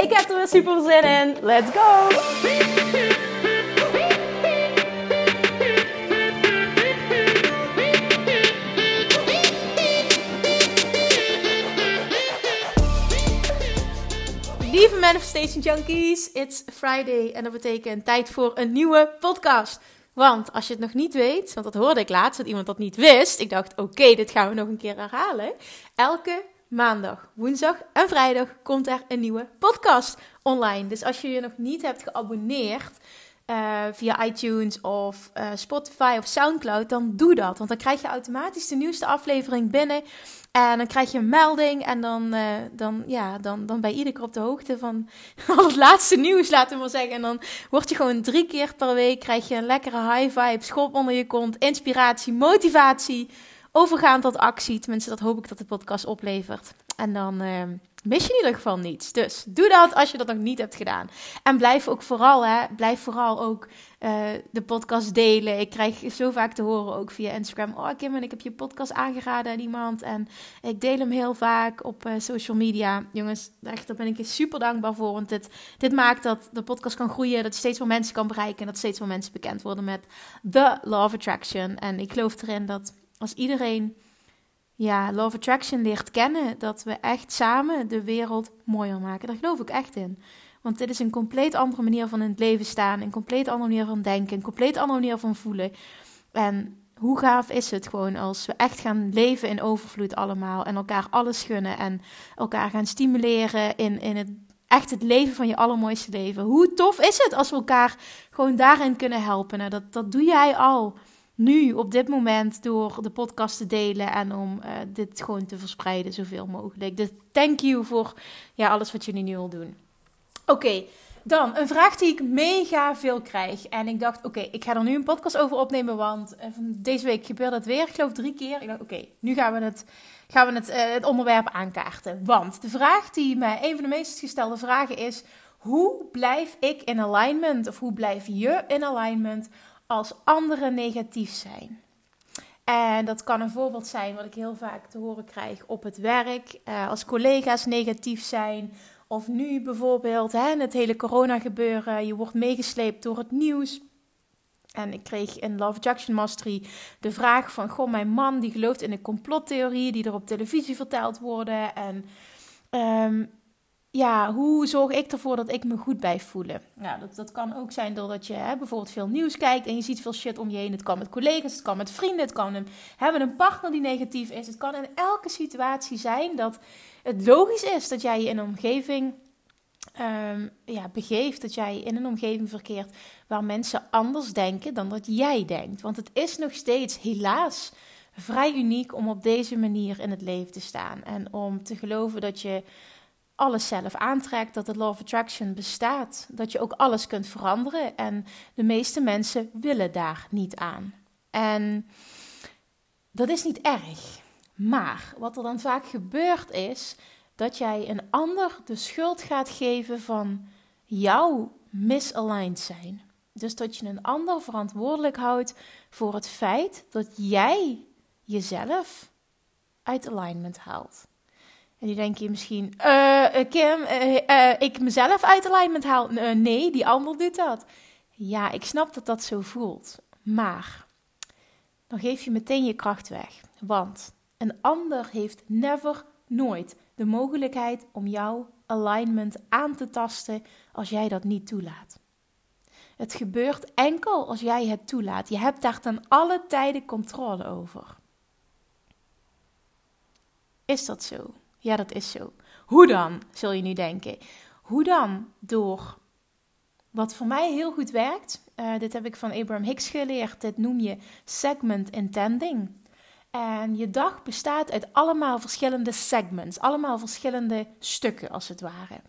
Ik heb er weer super zin in. Let's go! Lieve Manifestation Junkies, it's Friday en dat betekent tijd voor een nieuwe podcast. Want als je het nog niet weet, want dat hoorde ik laatst dat iemand dat niet wist. Ik dacht, oké, dit gaan we nog een keer herhalen. Elke maandag, woensdag en vrijdag komt er een nieuwe podcast online. Dus als je je nog niet hebt geabonneerd uh, via iTunes of uh, Spotify of Soundcloud, dan doe dat. Want dan krijg je automatisch de nieuwste aflevering binnen. En dan krijg je een melding en dan, uh, dan, ja, dan, dan ben je iedere keer op de hoogte van al het laatste nieuws, laten we maar zeggen. En dan word je gewoon drie keer per week, krijg je een lekkere high vibe, schop onder je kont, inspiratie, motivatie overgaan tot actie. Tenminste, dat hoop ik dat de podcast oplevert. En dan uh, mis je in ieder geval niets. Dus doe dat als je dat nog niet hebt gedaan. En blijf ook vooral, hè, blijf vooral ook uh, de podcast delen. Ik krijg zo vaak te horen ook via Instagram. Oh Kim, en ik heb je podcast aangeraden aan iemand. En ik deel hem heel vaak op uh, social media. Jongens, echt, daar ben ik super dankbaar voor. Want dit, dit maakt dat de podcast kan groeien. Dat steeds meer mensen kan bereiken. En dat steeds meer mensen bekend worden met The Law of Attraction. En ik geloof erin dat als iedereen ja, Love Attraction leert kennen, dat we echt samen de wereld mooier maken. Daar geloof ik echt in. Want dit is een compleet andere manier van in het leven staan, een compleet andere manier van denken, een compleet andere manier van voelen. En hoe gaaf is het gewoon als we echt gaan leven in overvloed allemaal en elkaar alles gunnen en elkaar gaan stimuleren in, in het echt het leven van je allermooiste leven. Hoe tof is het als we elkaar gewoon daarin kunnen helpen? Nou, dat, dat doe jij al nu, op dit moment, door de podcast te delen en om uh, dit gewoon te verspreiden zoveel mogelijk. Dus thank you voor ja, alles wat jullie nu al doen. Oké, dan een vraag die ik mega veel krijg. En ik dacht, oké, ik ga er nu een podcast over opnemen, want uh, deze week gebeurde het weer, ik geloof drie keer. Ik dacht, oké, nu gaan we, het, gaan we het, uh, het onderwerp aankaarten. Want de vraag die mij, een van de meest gestelde vragen is, hoe blijf ik in alignment? Of hoe blijf je in alignment als anderen negatief zijn. En dat kan een voorbeeld zijn wat ik heel vaak te horen krijg op het werk, uh, als collega's negatief zijn. Of nu bijvoorbeeld, hè, het hele corona gebeuren, je wordt meegesleept door het nieuws. En ik kreeg in Love Jackson Mastery de vraag van, goh, mijn man die gelooft in de complottheorie die er op televisie verteld worden. En um, ja, hoe zorg ik ervoor dat ik me goed bij voelen? Nou, dat, dat kan ook zijn doordat je hè, bijvoorbeeld veel nieuws kijkt en je ziet veel shit om je heen. Het kan met collega's, het kan met vrienden, het kan hebben een partner die negatief is. Het kan in elke situatie zijn dat het logisch is dat jij je in een omgeving um, ja, begeeft, dat jij in een omgeving verkeert waar mensen anders denken dan dat jij denkt. Want het is nog steeds helaas vrij uniek om op deze manier in het leven te staan en om te geloven dat je alles zelf aantrekt, dat de law of attraction bestaat, dat je ook alles kunt veranderen en de meeste mensen willen daar niet aan. En dat is niet erg. Maar wat er dan vaak gebeurt is dat jij een ander de schuld gaat geven van jouw misaligned zijn. Dus dat je een ander verantwoordelijk houdt voor het feit dat jij jezelf uit alignment haalt. En die denk je misschien, uh, Kim, uh, ik mezelf uit alignment haal. nee, die ander doet dat. Ja, ik snap dat dat zo voelt. Maar dan geef je meteen je kracht weg. Want een ander heeft never, nooit de mogelijkheid om jouw alignment aan te tasten als jij dat niet toelaat. Het gebeurt enkel als jij het toelaat. Je hebt daar ten alle tijden controle over. Is dat zo? Ja, dat is zo. Hoe dan, zul je nu denken? Hoe dan? Door wat voor mij heel goed werkt. Uh, dit heb ik van Abraham Hicks geleerd. Dit noem je segment intending. En je dag bestaat uit allemaal verschillende segments, allemaal verschillende stukken als het ware.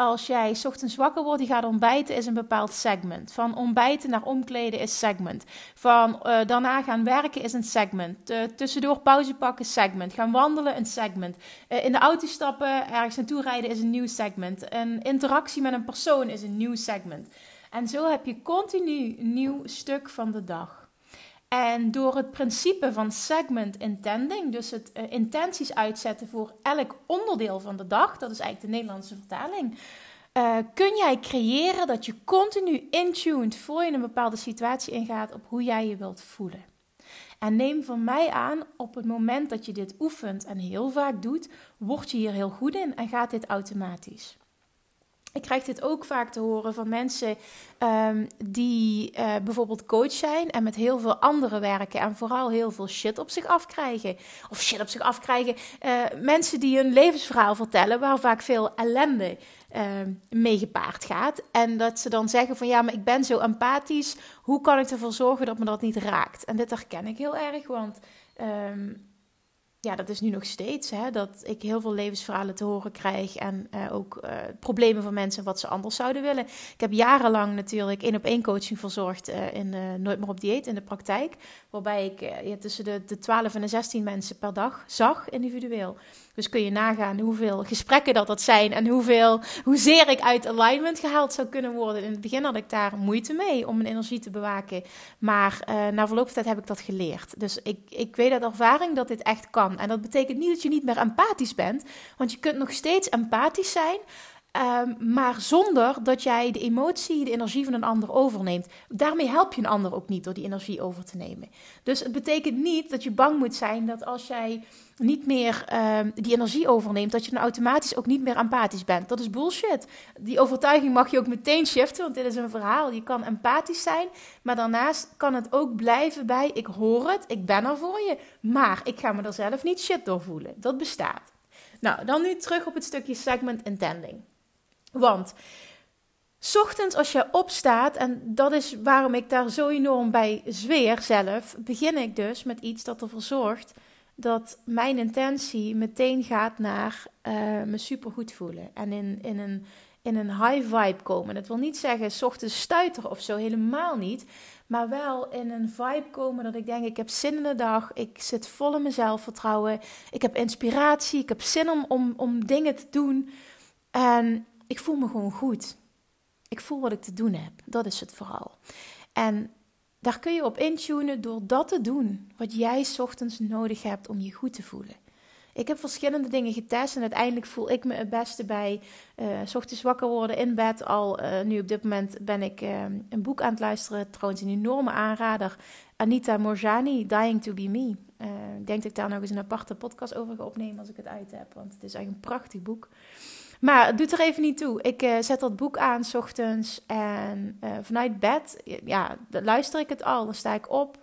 Als jij ochtends wakker wordt, die gaat ontbijten, is een bepaald segment. Van ontbijten naar omkleden is segment. Van uh, daarna gaan werken is een segment. Tussendoor pauze pakken segment. Gaan wandelen een segment. Uh, in de auto stappen, ergens naartoe rijden is een nieuw segment. Een interactie met een persoon is een nieuw segment. En zo heb je continu een nieuw stuk van de dag. En door het principe van segment intending, dus het uh, intenties uitzetten voor elk onderdeel van de dag, dat is eigenlijk de Nederlandse vertaling, uh, kun jij creëren dat je continu intuned voor je een bepaalde situatie ingaat op hoe jij je wilt voelen. En neem van mij aan, op het moment dat je dit oefent en heel vaak doet, word je hier heel goed in en gaat dit automatisch. Ik krijg dit ook vaak te horen van mensen um, die uh, bijvoorbeeld coach zijn en met heel veel anderen werken en vooral heel veel shit op zich afkrijgen. Of shit op zich afkrijgen. Uh, mensen die een levensverhaal vertellen waar vaak veel ellende uh, mee gepaard gaat. En dat ze dan zeggen van ja, maar ik ben zo empathisch. Hoe kan ik ervoor zorgen dat me dat niet raakt? En dit herken ik heel erg, want um, ja, dat is nu nog steeds. Hè, dat ik heel veel levensverhalen te horen krijg. En uh, ook uh, problemen van mensen wat ze anders zouden willen. Ik heb jarenlang natuurlijk één op één coaching verzorgd uh, in Nooit meer op dieet in de praktijk. Waarbij ik ja, tussen de, de 12 en de 16 mensen per dag zag, individueel. Dus kun je nagaan hoeveel gesprekken dat dat zijn en hoeveel, hoezeer ik uit alignment gehaald zou kunnen worden. In het begin had ik daar moeite mee om mijn energie te bewaken. Maar uh, na verloop van tijd heb ik dat geleerd. Dus ik, ik weet uit ervaring dat dit echt kan. En dat betekent niet dat je niet meer empathisch bent, want je kunt nog steeds empathisch zijn. Um, maar zonder dat jij de emotie, de energie van een ander overneemt. Daarmee help je een ander ook niet door die energie over te nemen. Dus het betekent niet dat je bang moet zijn dat als jij niet meer um, die energie overneemt, dat je dan automatisch ook niet meer empathisch bent. Dat is bullshit. Die overtuiging mag je ook meteen shiften, want dit is een verhaal. Je kan empathisch zijn, maar daarnaast kan het ook blijven bij: ik hoor het, ik ben er voor je, maar ik ga me er zelf niet shit door voelen. Dat bestaat. Nou, dan nu terug op het stukje segment intending. Want ochtends als je opstaat, en dat is waarom ik daar zo enorm bij zweer zelf, begin ik dus met iets dat ervoor zorgt dat mijn intentie meteen gaat naar uh, me supergoed voelen. En in, in, een, in een high vibe komen. Dat wil niet zeggen ochtends stuiter of zo, helemaal niet. Maar wel in een vibe komen dat ik denk, ik heb zin in de dag. Ik zit vol in mijn zelfvertrouwen. Ik heb inspiratie. Ik heb zin om, om, om dingen te doen. En ik voel me gewoon goed. Ik voel wat ik te doen heb. Dat is het vooral. En daar kun je op intunen door dat te doen wat jij ochtends nodig hebt om je goed te voelen. Ik heb verschillende dingen getest en uiteindelijk voel ik me het beste bij uh, s ochtends wakker worden in bed. Al uh, nu op dit moment ben ik uh, een boek aan het luisteren, trouwens een enorme aanrader. Anita Morjani, Dying to be Me. ik denk dat ik daar nog eens een aparte podcast over ga opnemen als ik het uit heb, want het is echt een prachtig boek. Maar het doet er even niet toe. Ik uh, zet dat boek aan s ochtends en uh, vanuit bed, ja, luister ik het al. Dan sta ik op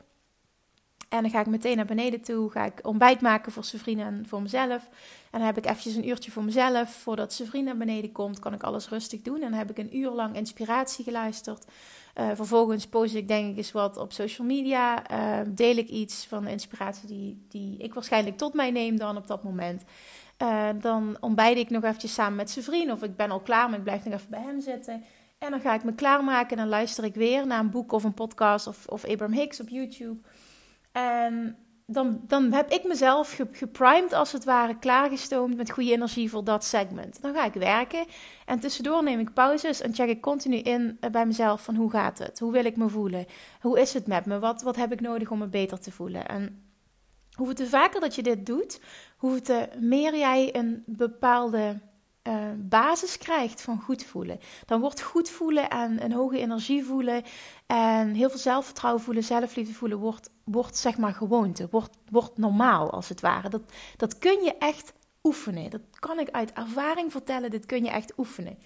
en dan ga ik meteen naar beneden toe. Ga ik ontbijt maken voor zijn vrienden en voor mezelf. En dan heb ik eventjes een uurtje voor mezelf. Voordat zijn naar beneden komt, kan ik alles rustig doen. En dan heb ik een uur lang inspiratie geluisterd. Uh, vervolgens post ik denk ik eens wat op social media. deel ik iets van de inspiratie die, die ik waarschijnlijk tot mij neem dan op dat moment. Uh, dan ontbijt ik nog eventjes samen met zijn vriend. Of ik ben al klaar, maar ik blijf nog even bij hem zitten. En dan ga ik me klaarmaken en dan luister ik weer naar een boek of een podcast of, of Abraham Hicks op YouTube. En dan, dan heb ik mezelf geprimed als het ware, klaargestoomd met goede energie voor dat segment. Dan ga ik werken en tussendoor neem ik pauzes en check ik continu in bij mezelf van hoe gaat het? Hoe wil ik me voelen? Hoe is het met me? Wat, wat heb ik nodig om me beter te voelen? En hoe vaker dat je dit doet, hoe te meer jij een bepaalde uh, basis krijgt van goed voelen. Dan wordt goed voelen en een hoge energie voelen en heel veel zelfvertrouwen voelen, zelfliefde voelen, wordt, wordt zeg maar gewoonte, wordt, wordt normaal als het ware. Dat, dat kun je echt oefenen. Dat kan ik uit ervaring vertellen, dit kun je echt oefenen.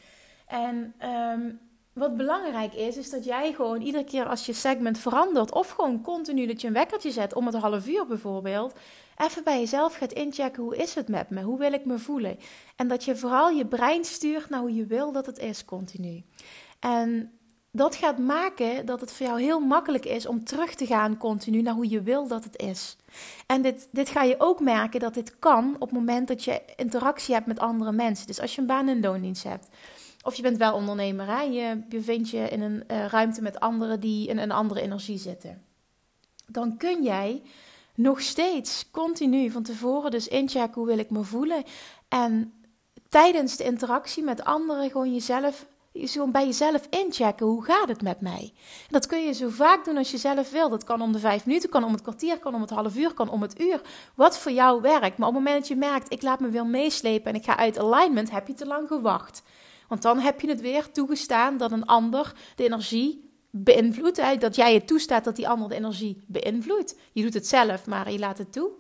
En um, wat belangrijk is, is dat jij gewoon iedere keer als je segment verandert, of gewoon continu dat je een wekkertje zet om het half uur bijvoorbeeld, even bij jezelf gaat inchecken hoe is het met me, hoe wil ik me voelen. En dat je vooral je brein stuurt naar hoe je wil dat het is continu. En dat gaat maken dat het voor jou heel makkelijk is om terug te gaan continu naar hoe je wil dat het is. En dit, dit ga je ook merken dat dit kan op het moment dat je interactie hebt met andere mensen. Dus als je een baan- en loondienst hebt of je bent wel ondernemer, hè? je bevindt je in een uh, ruimte met anderen die in een andere energie zitten. Dan kun jij nog steeds continu van tevoren dus inchecken hoe wil ik me voelen. En tijdens de interactie met anderen gewoon jezelf gewoon bij jezelf inchecken. Hoe gaat het met mij? En dat kun je zo vaak doen als je zelf wil. Dat kan om de vijf minuten, kan om het kwartier, kan om het half uur, kan om het uur. Wat voor jou werkt. Maar op het moment dat je merkt, ik laat me weer meeslepen en ik ga uit alignment, heb je te lang gewacht. Want dan heb je het weer toegestaan dat een ander de energie beïnvloedt. Dat jij het toestaat dat die ander de energie beïnvloedt. Je doet het zelf, maar je laat het toe.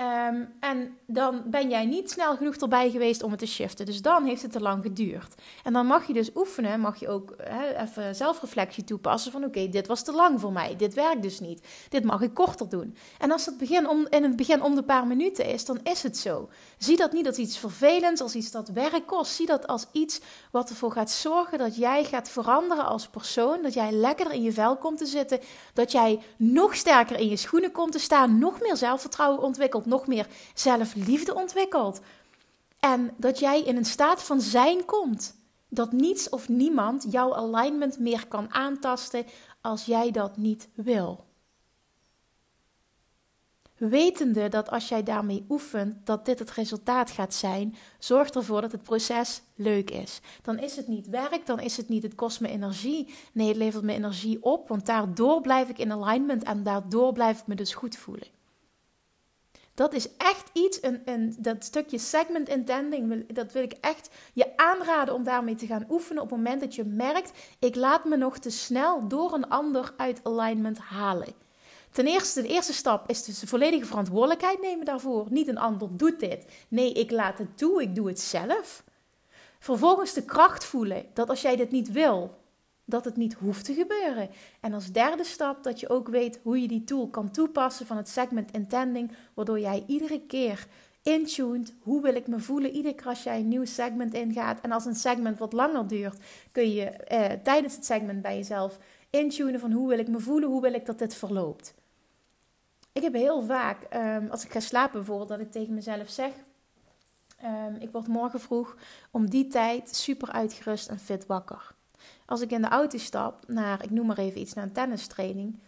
Ehm, en dan ben jij niet snel genoeg erbij geweest om het te shiften. Dus dan heeft het te lang geduurd. En dan mag je dus oefenen, mag je ook even zelfreflectie toepassen van oké, dit was te lang voor mij, dit werkt dus niet. Dit mag ik korter doen. En als het begin om, in het begin om de paar minuten is, dan is het zo. Zie dat niet als iets vervelends, als iets dat werk kost. Zie dat als iets wat ervoor gaat zorgen dat jij gaat veranderen als persoon, dat jij lekkerder in je vel komt te zitten, dat jij nog sterker in je schoenen komt te staan, nog meer zelfvertrouwen ontwikkelt nog meer zelfliefde ontwikkelt. En dat jij in een staat van zijn komt. Dat niets of niemand jouw alignment meer kan aantasten als jij dat niet wil. Wetende dat als jij daarmee oefent, dat dit het resultaat gaat zijn, zorg ervoor dat het proces leuk is. Dan is het niet werk, dan is het niet het kost me energie. Nee, het levert me energie op, want daardoor blijf ik in alignment en daardoor blijf ik me dus goed voelen. Dat is echt iets, een, een, dat stukje segment intending, dat wil ik echt je aanraden om daarmee te gaan oefenen op het moment dat je merkt, ik laat me nog te snel door een ander uit alignment halen. Ten eerste, de eerste stap is dus de volledige verantwoordelijkheid nemen daarvoor. Niet een ander doet dit. Nee, ik laat het toe, ik doe het zelf. Vervolgens de kracht voelen dat als jij dit niet wil, dat het niet hoeft te gebeuren. En als derde stap dat je ook weet hoe je die tool kan toepassen van het segment intending, waardoor jij iedere keer intuned, hoe wil ik me voelen, iedere keer als jij een nieuw segment ingaat. En als een segment wat langer duurt, kun je eh, tijdens het segment bij jezelf intunen van hoe wil ik me voelen, hoe wil ik dat dit verloopt. Ik heb heel vaak, ehm, als ik ga slapen bijvoorbeeld, dat ik tegen mezelf zeg, um, ik word morgen vroeg om die tijd super uitgerust en fit wakker. Als ik in de auto stap naar, ik noem maar even iets, naar een tennistraining.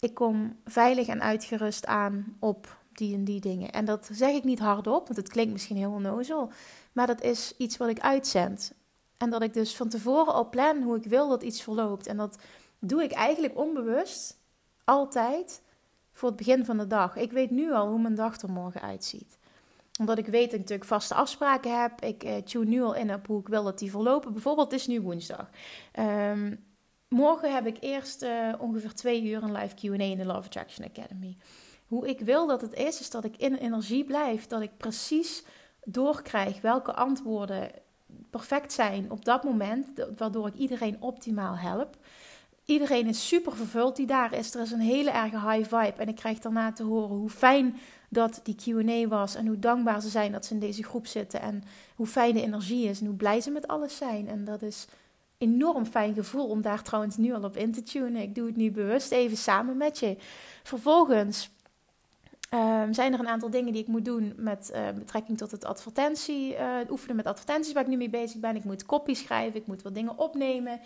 Ik kom veilig en uitgerust aan op die en die dingen. En dat zeg ik niet hardop, want het klinkt misschien heel onnozel. Maar dat is iets wat ik uitzend. En dat ik dus van tevoren al plan hoe ik wil dat iets verloopt. En dat doe ik eigenlijk onbewust, altijd, voor het begin van de dag. Ik weet nu al hoe mijn dag er morgen uitziet omdat ik weet dat ik natuurlijk vaste afspraken heb. Ik uh, tune nu al in op hoe ik wil dat die verlopen. Bijvoorbeeld, het is nu woensdag. Um, morgen heb ik eerst uh, ongeveer twee uur een live Q&A in de Love Attraction Academy. Hoe ik wil dat het is, is dat ik in energie blijf. Dat ik precies doorkrijg welke antwoorden perfect zijn op dat moment. Waardoor ik iedereen optimaal help. Iedereen is super vervuld die daar is. Er is een hele erge high vibe. En ik krijg daarna te horen hoe fijn dat die QA was. En hoe dankbaar ze zijn dat ze in deze groep zitten. En hoe fijn de energie is. En hoe blij ze met alles zijn. En dat is enorm fijn gevoel om daar trouwens nu al op in te tunen. Ik doe het nu bewust even samen met je. Vervolgens Um, zijn er een aantal dingen die ik moet doen met uh, betrekking tot het advertentie, uh, oefenen met advertenties waar ik nu mee bezig ben. Ik moet kopie schrijven, ik moet wat dingen opnemen.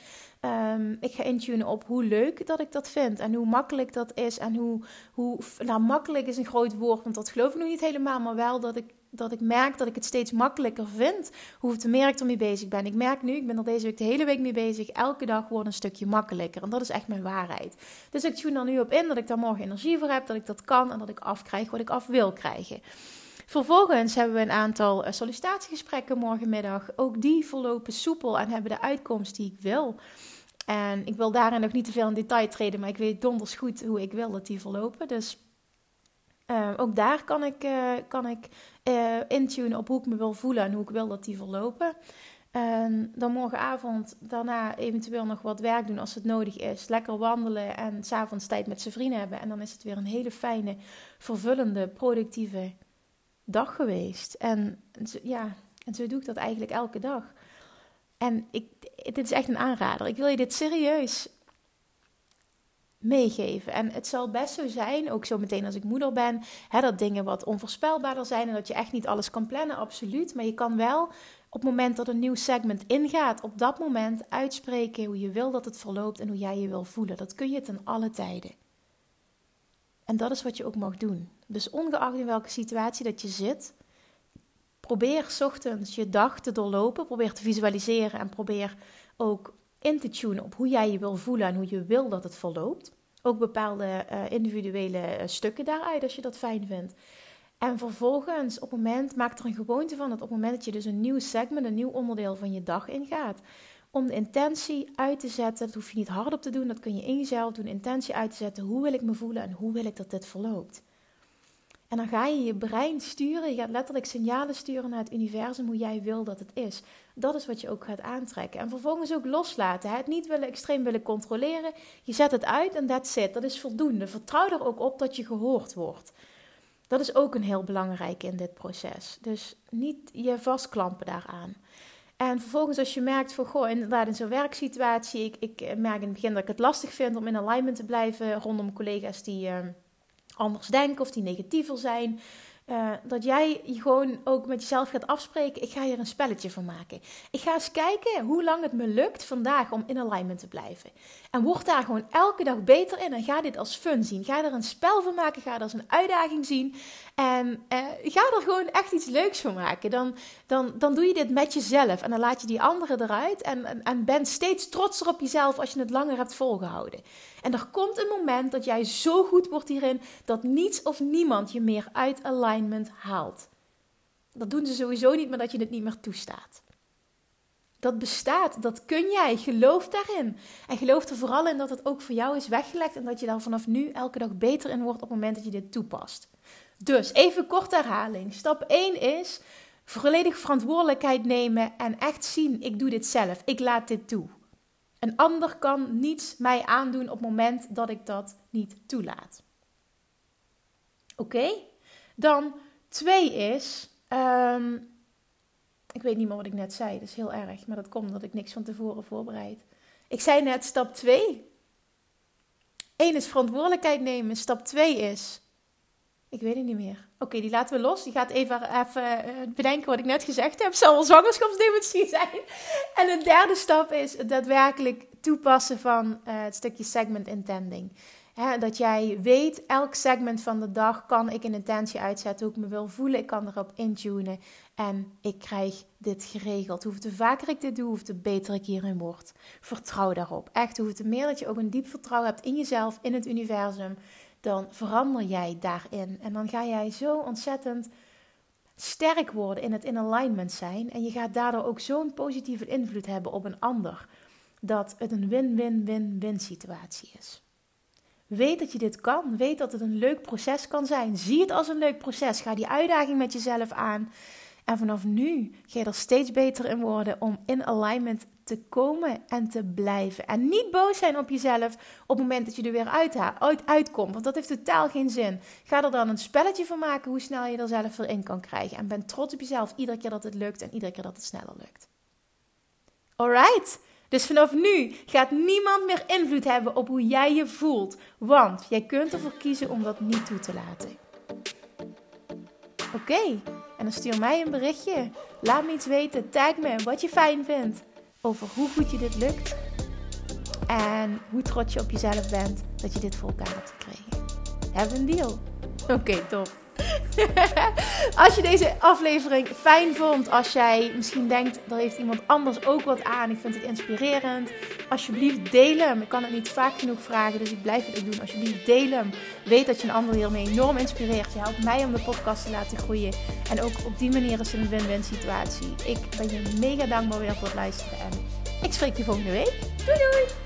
Um, ik ga intunen op hoe leuk dat ik dat vind en hoe makkelijk dat is. En hoe, hoe nou, makkelijk is een groot woord, want dat geloof ik nog niet helemaal, maar wel dat ik dat ik merk dat ik het steeds makkelijker vind. Hoeveel meer ik ermee bezig ben. Ik merk nu, ik ben er deze week de hele week mee bezig. Elke dag wordt een stukje makkelijker. En dat is echt mijn waarheid. Dus ik tune er nu op in dat ik daar morgen energie voor heb. Dat ik dat kan en dat ik afkrijg wat ik af wil krijgen. Vervolgens hebben we een aantal eh, sollicitatiegesprekken morgenmiddag. Ook die verlopen soepel en hebben de uitkomst die ik wil. En ik wil daarin nog niet te veel in detail treden, maar ik weet donders goed hoe ik wil dat die verlopen. Dus uh, ook daar kan ik, uh, kan ik uh, intunen op hoe ik me wil voelen en hoe ik wil dat die verlopen. En dan morgenavond daarna eventueel nog wat werk doen als het nodig is. Lekker wandelen en s'avonds tijd met zijn vrienden hebben. En dan is het weer een hele fijne, vervullende, productieve dag geweest. En ja, en zo doe ik dat eigenlijk elke dag. En ik, dit is echt een aanrader. Ik wil je dit serieus meegeven. En het zal best zo zijn, ook zo meteen als ik moeder ben, hè, dat dingen wat onvoorspelbaarder zijn en dat je echt niet alles kan plannen, absoluut. Maar je kan wel Op het moment dat een nieuw segment ingaat, op dat moment uitspreken hoe je wil dat het verloopt en hoe jij je wil voelen. Dat kun je ten alle tijden. En dat is wat je ook mag doen. Dus ongeacht in welke situatie dat je zit, probeer ochtends je dag te doorlopen, probeer te visualiseren en probeer ook in te tunen op hoe jij je wil voelen en hoe je wil dat het verloopt. Ook bepaalde uh, individuele eh, stukken daaruit als je dat fijn vindt. En vervolgens, op het moment, maak er een gewoonte van dat op het moment dat je dus een nieuw segment, een nieuw onderdeel van je dag ingaat, om de intentie uit te zetten, dat hoef je niet hardop te doen, dat kun je in jezelf doen, intentie uit te zetten, hoe wil ik me voelen en hoe wil ik dat dit verloopt. En dan ga je je brein sturen, je gaat letterlijk signalen sturen naar het universum hoe jij wil dat het is. Dat is wat je ook gaat aantrekken. En vervolgens ook loslaten. Het niet willen, extreem willen controleren. Je zet het uit en that's it. Dat is voldoende. Vertrouw er ook op dat je gehoord wordt. Dat is ook een heel belangrijk in dit proces. Dus niet je vastklampen daaraan. En vervolgens als je merkt van, goh, inderdaad in zo'n werksituatie, ik, ik merk in het begin dat ik het lastig vind om in alignment te blijven rondom collega's die uh, anders denken of die negatiever zijn. Uh, dat jij gewoon ook met jezelf gaat afspreken. Ik ga hier een spelletje van maken. Ik ga eens kijken hoe lang het me lukt vandaag om in alignment te blijven. En word daar gewoon elke dag beter in. En ga dit als fun zien. Ga er een spel van maken. Ga er als een uitdaging zien. En uh, ga er gewoon echt iets leuks van maken. Dan, dan, dan doe je dit met jezelf. En dan laat je die anderen eruit. En, en, en ben steeds trotser op jezelf als je het langer hebt volgehouden. En er komt een moment dat jij zo goed wordt hierin dat niets of niemand je meer uit alignment haalt. Dat doen ze sowieso niet, maar dat je het niet meer toestaat. Dat bestaat, dat kun jij. Geloof daarin. En geloof er vooral in dat het ook voor jou is weggelegd en dat je daar vanaf nu elke dag beter in wordt op het moment dat je dit toepast. Dus even kort herhaling. Stap 1 is volledig verantwoordelijkheid nemen en echt zien: ik doe dit zelf. Ik laat dit toe. Een ander kan niets mij aandoen op het moment dat ik dat niet toelaat. Oké? Dan twee is. Um, ik weet niet meer wat ik net zei, dat is heel erg, maar dat komt omdat ik niks van tevoren voorbereid. Ik zei net stap 2. Eén is verantwoordelijkheid nemen. Stap 2 is. Ik weet het niet meer. Oké, die laten we los. Die gaat even, even eh, bedenken wat ik net gezegd heb. Zal wel zwangerschapsdemonstratie zijn. En de derde stap is het daadwerkelijk toepassen van uh, het stukje segment intending dat jij weet, elk segment van de dag kan ik een intentie uitzetten hoe ik me wil voelen. Ik kan erop intunen en ik krijg dit geregeld. Hoe te vaker ik dit doe, hoe te beter ik hierin word. Vertrouw daarop. Echt, hoe meer dat je ook een diep vertrouwen hebt in jezelf, in het universum, dan verander jij daarin. En dan ga jij zo ontzettend sterk worden in het in alignment zijn. En je gaat daardoor ook zo'n positieve invloed hebben op een ander. Dat het een win-win-win-win situatie is. Weet dat je dit kan. Weet dat het een leuk proces kan zijn. Zie het als een leuk proces. Ga die uitdaging met jezelf aan. En vanaf nu ga je er steeds beter in worden om in alignment te komen en te blijven. En niet boos zijn op jezelf op het moment dat je er weer uit, uit, uitkomt. Want dat heeft totaal geen zin. Ga er dan een spelletje van maken hoe snel je er zelf weer in kan krijgen. En ben trots op jezelf iedere keer dat het lukt en iedere keer dat het sneller lukt. Alright. Dus vanaf nu gaat niemand meer invloed hebben op hoe jij je voelt, want jij kunt ervoor kiezen om dat niet toe te laten. Oké, en dan stuur mij een berichtje. Laat me iets weten, tag me wat je fijn vindt over hoe goed je dit lukt en hoe trots je op jezelf bent dat je dit voor elkaar hebt gekregen. Hebben een deal? Oké, top. als je deze aflevering fijn vond, als jij misschien denkt, er heeft iemand anders ook wat aan, ik vind het inspirerend, alsjeblieft deel hem. Ik kan het niet vaak genoeg vragen, dus ik blijf het ook doen. Alsjeblieft deel hem. Weet dat je een ander hiermee enorm inspireert. Je helpt mij om de podcast te laten groeien. En ook op die manier is het een win-win situatie. Ik ben je mega dankbaar weer voor het luisteren en ik spreek je volgende week. Doei doei!